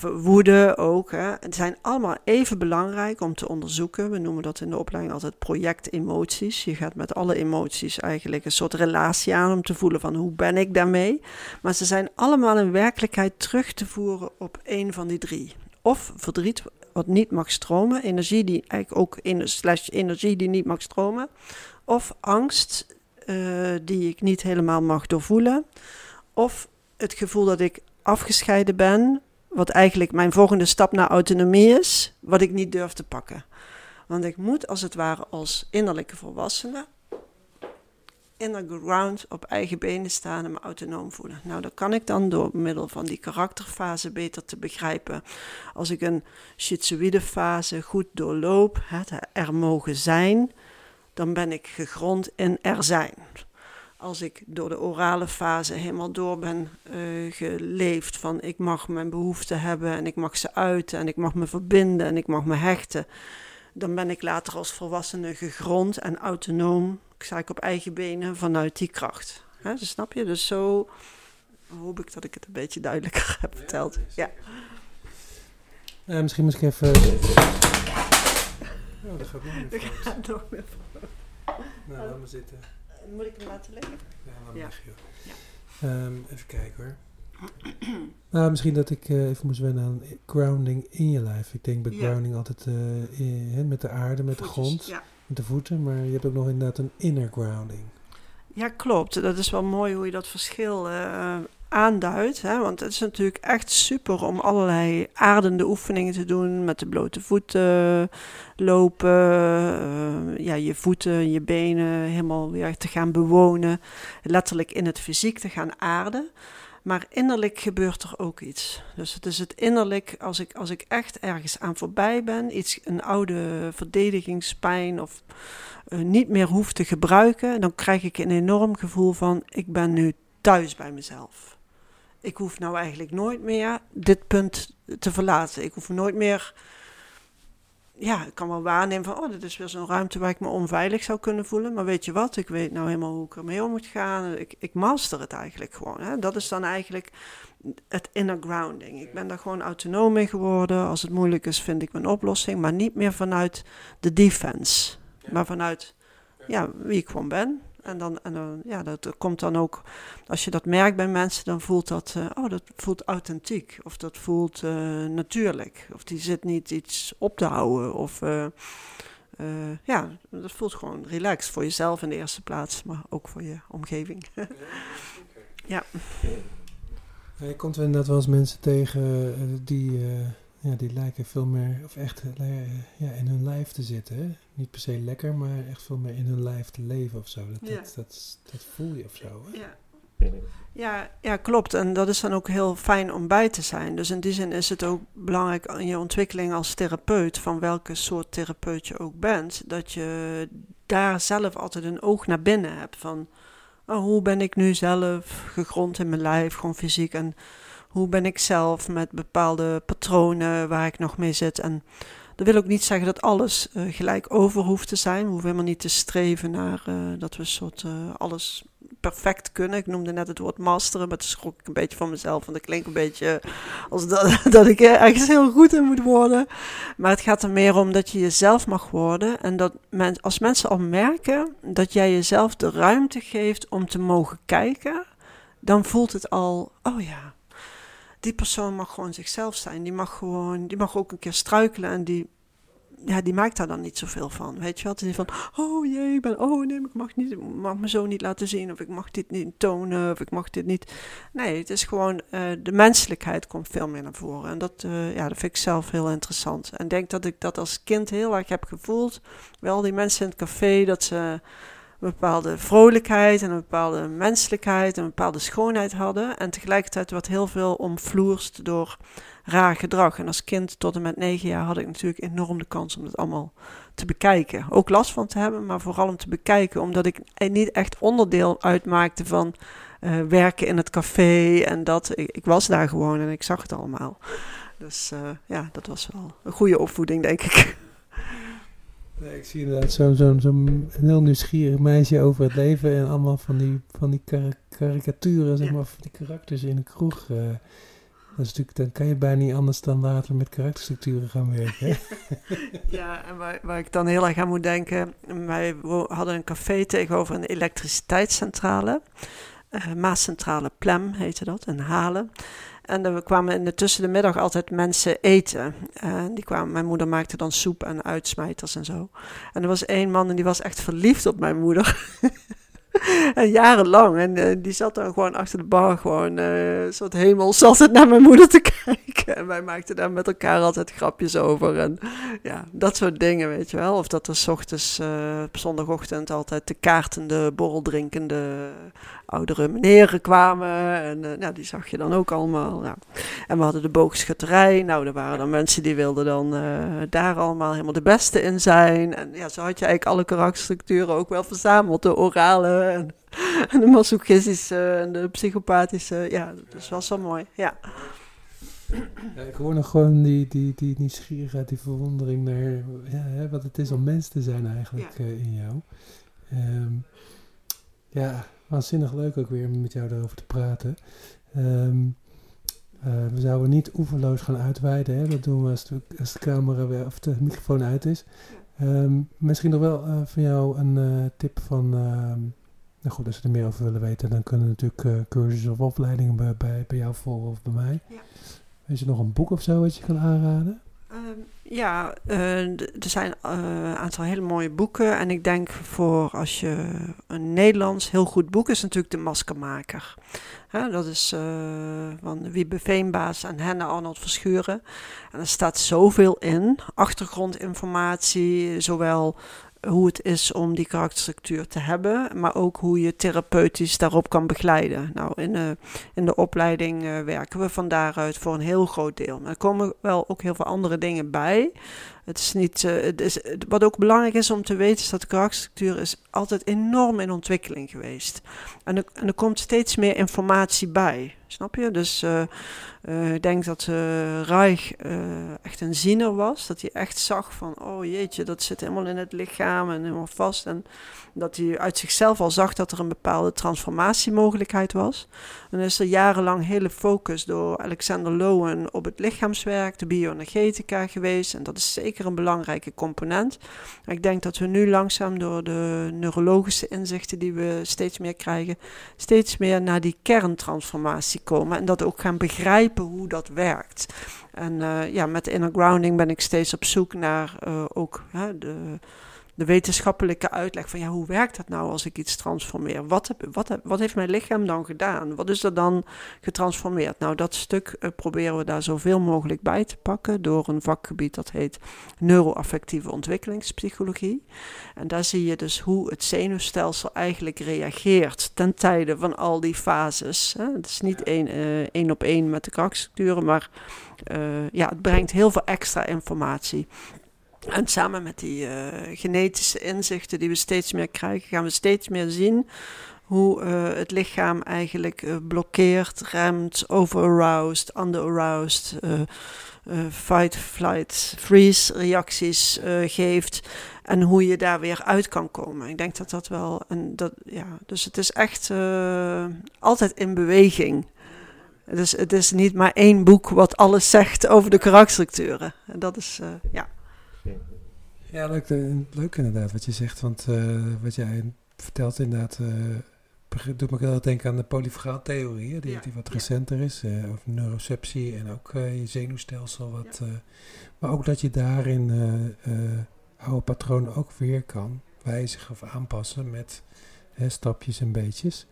Woede ook. Hè. Het zijn allemaal even belangrijk om te onderzoeken. We noemen dat in de opleiding altijd project emoties. Je gaat met alle emoties eigenlijk een soort relatie aan om te voelen van hoe ben ik daarmee. Maar ze zijn allemaal in werkelijkheid terug te voeren op één van die drie. Of verdriet wat niet mag stromen. Energie die eigenlijk ook in slash energie die niet mag stromen. Of angst uh, die ik niet helemaal mag doorvoelen. Of het gevoel dat ik afgescheiden ben, wat eigenlijk mijn volgende stap naar autonomie is, wat ik niet durf te pakken. Want ik moet als het ware als innerlijke volwassene in the ground op eigen benen staan en me autonoom voelen. Nou, dat kan ik dan door middel van die karakterfase beter te begrijpen. Als ik een schizoïde fase goed doorloop, het er mogen zijn, dan ben ik gegrond in er zijn. Als ik door de orale fase helemaal door ben uh, geleefd van ik mag mijn behoeften hebben en ik mag ze uiten en ik mag me verbinden en ik mag me hechten, dan ben ik later als volwassene gegrond en autonoom sta ik op eigen benen vanuit die kracht. He, dus snap je? Dus zo hoop ik dat ik het een beetje duidelijker heb verteld. Ja. Uh, misschien moet ik even. Oh, dat gaat nog meer Dat gaat nog meer Nou, laat maar zitten. Moet ik hem laten liggen? Ja, laat maar ja. liggen. Ja. Um, even kijken hoor. nou, misschien dat ik uh, even moest wennen aan grounding in je lijf. Ik denk bij ja. grounding altijd uh, in, met de aarde, met Voetjes, de grond. Ja met de voeten, maar je hebt ook nog inderdaad een inner grounding. Ja, klopt. Dat is wel mooi hoe je dat verschil uh, aanduidt. Want het is natuurlijk echt super om allerlei aardende oefeningen te doen. Met de blote voeten lopen. Uh, ja, je voeten, je benen helemaal weer te gaan bewonen. Letterlijk in het fysiek te gaan aarden. Maar innerlijk gebeurt er ook iets. Dus het is het innerlijk, als ik, als ik echt ergens aan voorbij ben, iets, een oude verdedigingspijn of uh, niet meer hoef te gebruiken, dan krijg ik een enorm gevoel van: ik ben nu thuis bij mezelf. Ik hoef nou eigenlijk nooit meer dit punt te verlaten. Ik hoef nooit meer ja, ik kan wel waarnemen van, oh, dit is weer zo'n ruimte waar ik me onveilig zou kunnen voelen. Maar weet je wat, ik weet nou helemaal hoe ik ermee om moet gaan. Ik, ik master het eigenlijk gewoon. Hè. Dat is dan eigenlijk het inner grounding. Ik ben daar gewoon autonoom mee geworden. Als het moeilijk is, vind ik mijn oplossing. Maar niet meer vanuit de defense. Maar vanuit ja, wie ik gewoon ben. En dan, en dan, ja, dat komt dan ook, als je dat merkt bij mensen, dan voelt dat, uh, oh, dat voelt authentiek. Of dat voelt uh, natuurlijk. Of die zit niet iets op te houden. Of uh, ja, dat voelt gewoon relaxed voor jezelf in de eerste plaats, maar ook voor je omgeving. ja. Je komt inderdaad wel eens mensen tegen die ja, die lijken veel meer, of echt ja, in hun lijf te zitten. Hè? Niet per se lekker, maar echt veel meer in hun lijf te leven of zo. Dat, dat, dat, dat, voel je of zo. Hè? Ja. Ja, ja, klopt. En dat is dan ook heel fijn om bij te zijn. Dus in die zin is het ook belangrijk in je ontwikkeling als therapeut, van welke soort therapeut je ook bent, dat je daar zelf altijd een oog naar binnen hebt. Van oh, hoe ben ik nu zelf gegrond in mijn lijf, gewoon fysiek. En hoe ben ik zelf met bepaalde patronen waar ik nog mee zit. En dat wil ook niet zeggen dat alles uh, gelijk over hoeft te zijn. We hoeven helemaal niet te streven naar uh, dat we soort uh, alles perfect kunnen. Ik noemde net het woord masteren, maar toen schrok ik een beetje van mezelf. Want dat klinkt een beetje als dat, dat ik ergens heel goed in moet worden. Maar het gaat er meer om dat je jezelf mag worden. En dat men, als mensen al merken dat jij jezelf de ruimte geeft om te mogen kijken, dan voelt het al, oh ja, die persoon mag gewoon zichzelf zijn. Die mag gewoon, die mag ook een keer struikelen en die, ja, die maakt daar dan niet zoveel van. Weet je wat? Die van, oh jee, ik ben, oh nee, ik mag, niet, mag me zo niet laten zien. Of ik mag dit niet tonen. Of ik mag dit niet. Nee, het is gewoon, uh, de menselijkheid komt veel meer naar voren. En dat, uh, ja, dat vind ik zelf heel interessant. En denk dat ik dat als kind heel erg heb gevoeld. Wel, die mensen in het café, dat ze een bepaalde vrolijkheid en een bepaalde menselijkheid en een bepaalde schoonheid hadden. En tegelijkertijd werd heel veel omvloerst door raar gedrag. En als kind tot en met negen jaar had ik natuurlijk enorm de kans om het allemaal te bekijken. Ook last van te hebben, maar vooral om te bekijken, omdat ik niet echt onderdeel uitmaakte van uh, werken in het café en dat. Ik, was daar gewoon en ik zag het allemaal. Dus uh, ja, dat was wel een goede opvoeding, denk ik. Nee, ik zie inderdaad zo'n zo, zo heel nieuwsgierig meisje over het leven en allemaal van die, van die karikaturen, zeg maar, van die karakters in de kroeg. Uh, dat is natuurlijk, dan kan je bijna niet anders dan later met karakterstructuren gaan werken. ja, en waar, waar, ik dan heel erg aan moet denken, wij hadden een café tegenover een elektriciteitscentrale. Uh, Maascentrale Plem heette dat, in Halen. En er kwamen in de, tussen de middag altijd mensen eten. En die kwamen, mijn moeder maakte dan soep en uitsmijters en zo. En er was één man en die was echt verliefd op mijn moeder. en jarenlang. En uh, die zat dan gewoon achter de bar, gewoon uh, soort hemels altijd naar mijn moeder te kijken. En wij maakten daar met elkaar altijd grapjes over. En ja, dat soort dingen, weet je wel. Of dat er s ochtends, uh, op zondagochtend altijd de kaartende, borreldrinkende oudere meneren kwamen. En nou, die zag je dan ook allemaal. Nou. En we hadden de boogschutterij. Nou, er waren dan mensen die wilden dan daar allemaal helemaal de beste in zijn. En ja, zo had je eigenlijk alle karakterstructuren ook wel verzameld. De orale en, en de masochistische en de psychopathische. Ja, dat was wel mooi, ja. Ja, ik hoor nog gewoon die, die, die nieuwsgierigheid, die verwondering naar ja, hè, wat het is om mens te zijn eigenlijk ja. uh, in jou. Um, ja, waanzinnig leuk ook weer met jou daarover te praten. Um, uh, we zouden niet oeverloos gaan uitweiden. Hè? Dat doen we als de, als de camera weer, of de microfoon uit is. Um, misschien nog wel uh, van jou een tip van. Nou goed, als ze er meer over willen weten, dan kunnen natuurlijk cursussen of opleidingen bij, bij, bij jou volgen of bij mij. Ja. Is er nog een boek of zo wat je kan aanraden? Um, ja, uh, er zijn een uh, aantal hele mooie boeken. En ik denk voor als je een Nederlands heel goed boek is, natuurlijk De Maskermaker. Hè, dat is uh, van Wiebe Veenbaas en Henne Arnold Verschuren. En er staat zoveel in. Achtergrondinformatie, zowel hoe het is om die karakterstructuur te hebben, maar ook hoe je therapeutisch daarop kan begeleiden. Nou, in de, in de opleiding uh, werken we van daaruit voor een heel groot deel. Maar er komen wel ook heel veel andere dingen bij. Het is niet, uh, het is, wat ook belangrijk is om te weten, is dat de karakterstructuur is altijd enorm in ontwikkeling geweest. En er, en er komt steeds meer informatie bij. Snap je? Dus uh, uh, ik denk dat uh, Reich echt een ziener was. Dat hij echt zag van, oh jeetje, dat zit helemaal in het lichaam en helemaal vast. En dat hij uit zichzelf al zag dat er een bepaalde transformatiemogelijkheid was. En is er jarenlang hele focus door Alexander Lowen op het lichaamswerk, de bioenergetica geweest. En dat is zeker een belangrijke component. Ik denk dat we nu langzaam door de neurologische inzichten die we steeds meer krijgen, steeds meer naar die kerntransformatie komen. En dat ook gaan begrijpen hoe dat werkt. En uh, ja, met inner grounding ben ik steeds op zoek naar uh, ook hè, de de wetenschappelijke uitleg van ja, hoe werkt dat nou als ik iets transformeer? Wat, heb, wat, heb, wat heeft mijn lichaam dan gedaan? Wat is er dan getransformeerd? Nou, dat stuk uh, proberen we daar zoveel mogelijk bij te pakken door een vakgebied dat heet neuroaffectieve ontwikkelingspsychologie. En daar zie je dus hoe het zenuwstelsel eigenlijk reageert ten tijde van al die fases. Hè? Het is niet één, uh, één op één met de krachtstructuren, maar uh, ja, het brengt heel veel extra informatie. En samen met die uh, genetische inzichten die we steeds meer krijgen, gaan we steeds meer zien hoe uh, het lichaam eigenlijk uh, blokkeert, remt, overaroused, underaroused, fight, flight, freeze reacties geeft. En hoe je daar weer uit kan komen. Ik denk dat dat wel. En dat, ja, dus het is echt altijd in beweging. Dus het is niet maar één boek wat alles zegt over de karakterstructuren. En dat is, ja. Ja, leuk, leuk inderdaad wat je zegt. Want uh, wat jij vertelt inderdaad, uh, doet me heel erg denken aan de polyfagaaltheorie, die, ja. die wat recenter is. Uh, over neuroceptie en ook je zenuwstelsel. Wat, maar ook dat je daarin oude patronen ook weer kan wijzigen of aanpassen met stapjes en beetjes.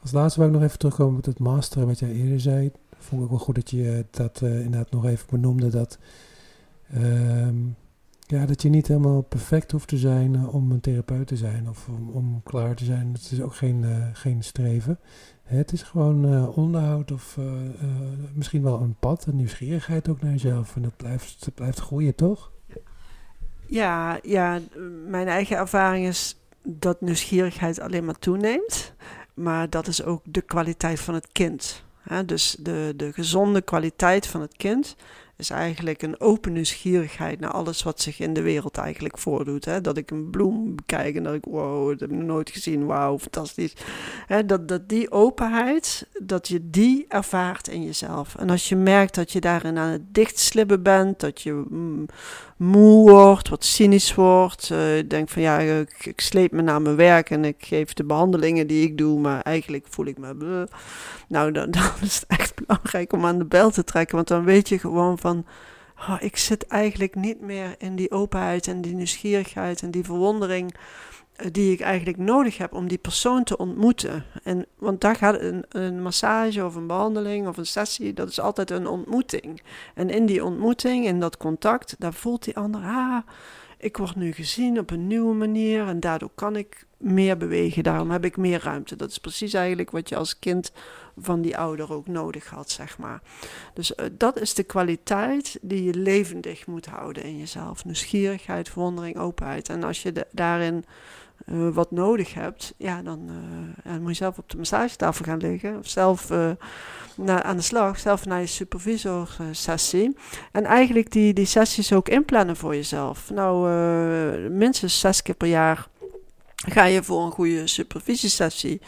Als laatste wil ik nog even terugkomen met het masteren wat jij eerder zei. Vond ik wel goed dat je dat inderdaad nog even benoemde. Dat Um, ja, dat je niet helemaal perfect hoeft te zijn uh, om een therapeut te zijn of om, om klaar te zijn. Het is ook geen, uh, geen streven. Het is gewoon uh, onderhoud of misschien wel een pad, een nieuwsgierigheid ook naar jezelf. En dat blijft, dat blijft groeien, toch? Ja, ja, mijn eigen ervaring is dat nieuwsgierigheid alleen maar toeneemt. Maar dat is ook de kwaliteit van het kind. Hè? Dus de, de gezonde kwaliteit van het kind is eigenlijk een open nieuwsgierigheid naar alles wat zich in de wereld eigenlijk voordoet. Hè? Dat ik een bloem bekijk en dat ik, wow, dat heb ik nooit gezien, wauw, fantastisch. Hè? Dat, dat die openheid, dat je die ervaart in jezelf. En als je merkt dat je daarin aan het dichtslippen bent, dat je mm, moe wordt, wat cynisch wordt, uh, denk van ja, ik, sleep me naar mijn werk en ik geef de behandelingen die ik doe, maar eigenlijk voel ik me... Nou, dan, dan is het echt belangrijk om aan de bel te trekken. Want dan weet je gewoon van, ik zit eigenlijk niet meer in die openheid en die nieuwsgierigheid en die verwondering eh, die ik eigenlijk nodig heb om die persoon te ontmoeten. En, want daar gaat een, een massage of een behandeling of een sessie, dat is altijd een ontmoeting. En in die ontmoeting, in dat contact, daar voelt die ander, ah, ik word nu gezien op een nieuwe manier en daardoor kan ik meer bewegen. Daarom heb ik meer ruimte. Dat is precies eigenlijk wat je als kind van die ouder ook nodig had, zeg maar. Dus uh, dat is de kwaliteit die je levendig moet houden in jezelf. Nieuwsgierigheid, verwondering, openheid. En als je daarin uh, wat nodig hebt, ja dan, moet je zelf op de massagetafel gaan liggen. Of zelf aan de slag, zelf naar je supervisor-sessie. En eigenlijk die, die sessies ook inplannen voor jezelf. Nou, minstens zes keer per jaar ga je voor een goede supervisiesessie.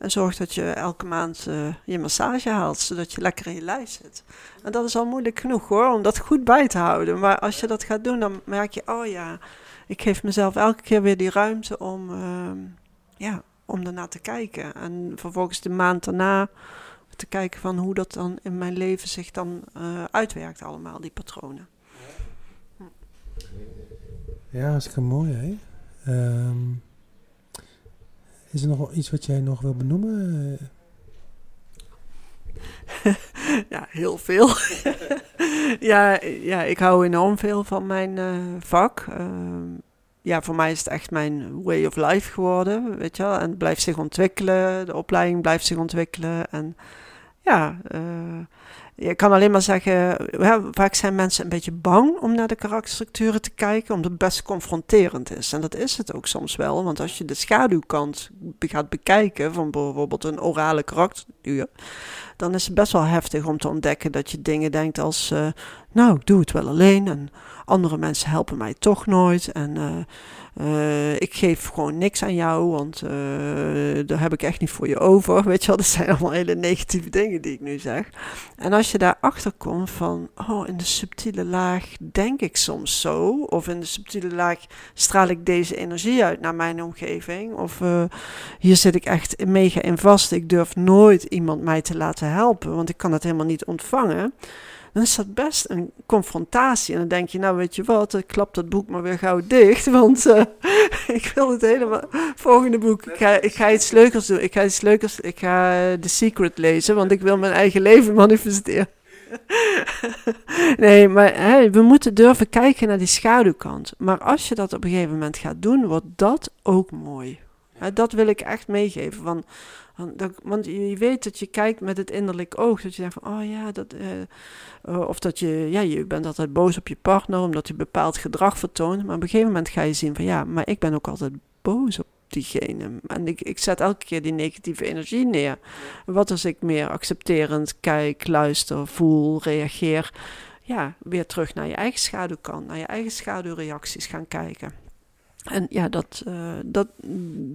En zorg dat je elke maand uh, je massage haalt, zodat je lekker in je lijf zit. En dat is al moeilijk genoeg hoor, om dat goed bij te houden. Maar als je dat gaat doen, dan merk je, oh ja, ik geef mezelf elke keer weer die ruimte om, uh, ja, om ernaar te kijken. En vervolgens de maand daarna te kijken van hoe dat dan in mijn leven zich dan uh, uitwerkt allemaal, die patronen. Ja, hartstikke mooi hè. Um, is er nog iets wat jij nog wil benoemen? ja, heel veel. ja, ja, ik hou enorm veel van mijn uh, vak. Uh, ja, voor mij is het echt mijn way of life geworden, weet je wel. En het blijft zich ontwikkelen, de opleiding blijft zich ontwikkelen. En ja, uh, je kan alleen maar zeggen, vaak zijn mensen een beetje bang om naar de karakterstructuren te kijken, omdat het best confronterend is. En dat is het ook soms wel, want als je de schaduwkant gaat bekijken van bijvoorbeeld een orale karakterstructuur, dan is het best wel heftig om te ontdekken dat je dingen denkt als, uh, nou, ik doe het wel alleen en andere mensen helpen mij toch nooit en... Uh, uh, ik geef gewoon niks aan jou, want daar heb ik echt niet voor je over. Weet je wel, dat zijn allemaal hele negatieve dingen die ik nu zeg. En als je daarachter komt van, oh, in de subtiele laag denk ik soms zo, of in de subtiele laag straal ik deze energie uit naar mijn omgeving, of uh, hier zit ik echt mega in vast, ik durf nooit iemand mij te laten helpen, want ik kan het helemaal niet ontvangen dan is dat best een confrontatie. En dan denk je, nou weet je wat, ik klap dat boek maar weer gauw dicht, want uh, ik wil het helemaal... Volgende boek, ik ga, ik ga iets leukers doen. Ik ga iets leukers, ik ga The Secret lezen, want ik wil mijn eigen leven manifesteren. nee, maar we moeten durven kijken naar die schaduwkant. Maar als je dat op een gegeven moment gaat doen, wordt dat ook mooi. Dat wil ik echt meegeven. Van, want je weet dat je kijkt met het innerlijk oog. Dat je denkt van, oh ja, dat, uh, of dat je, ja, je bent altijd boos op je partner omdat hij bepaald gedrag vertoont. Maar op een gegeven moment ga je zien van, ja, maar ik ben ook altijd boos op diegene. En ik, ik zet elke keer die negatieve energie neer. Wat als ik meer accepterend kijk, luister, voel, reageer. Ja, weer terug naar je eigen schaduwkant, naar je eigen schaduwreacties gaan kijken. En ja, dat, uh, dat,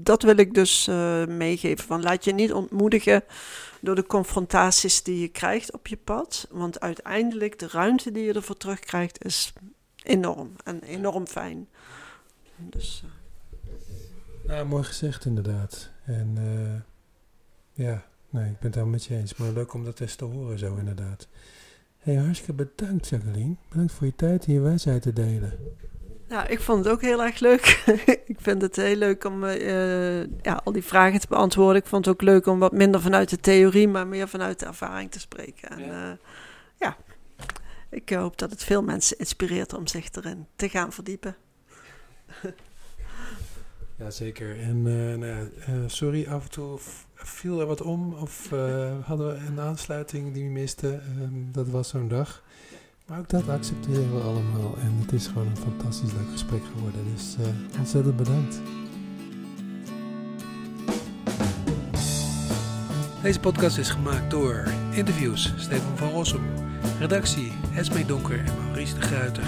dat wil ik dus uh, meegeven. Van laat je niet ontmoedigen door de confrontaties die je krijgt op je pad. Want uiteindelijk de ruimte die je ervoor terugkrijgt is enorm en enorm fijn. Dus, nou, mooi gezegd inderdaad. En ja, nee, ik ben het helemaal met je eens. Maar leuk om dat eens te horen zo inderdaad. Hey, hartstikke bedankt Jacqueline. Bedankt voor je tijd en je wijsheid te delen. Nou, ik vond het ook heel erg leuk. ik vind het heel leuk om uh, ja, al die vragen te beantwoorden. Ik vond het ook leuk om wat minder vanuit de theorie, maar meer vanuit de ervaring te spreken. En ja, uh, ja. ik hoop dat het veel mensen inspireert om zich erin te gaan verdiepen. ja, zeker. En uh, nou ja, sorry, af en toe viel er wat om of hadden we een aansluiting die we misten. Ehm, dat was zo'n dag. Maar ook dat accepteren we allemaal. En het is gewoon een fantastisch leuk gesprek geworden. Dus uh, ontzettend bedankt. Deze podcast is gemaakt door interviews Stefan van Rossum, redactie Esme Donker en Maurice de Gruiter.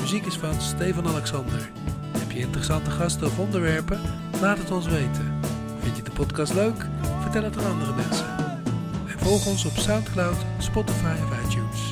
Muziek is van Stefan Alexander. Heb je interessante gasten of onderwerpen? Laat het ons weten. Vind je de podcast leuk? Vertel het aan andere mensen. En volg ons op Soundcloud, Spotify of iTunes.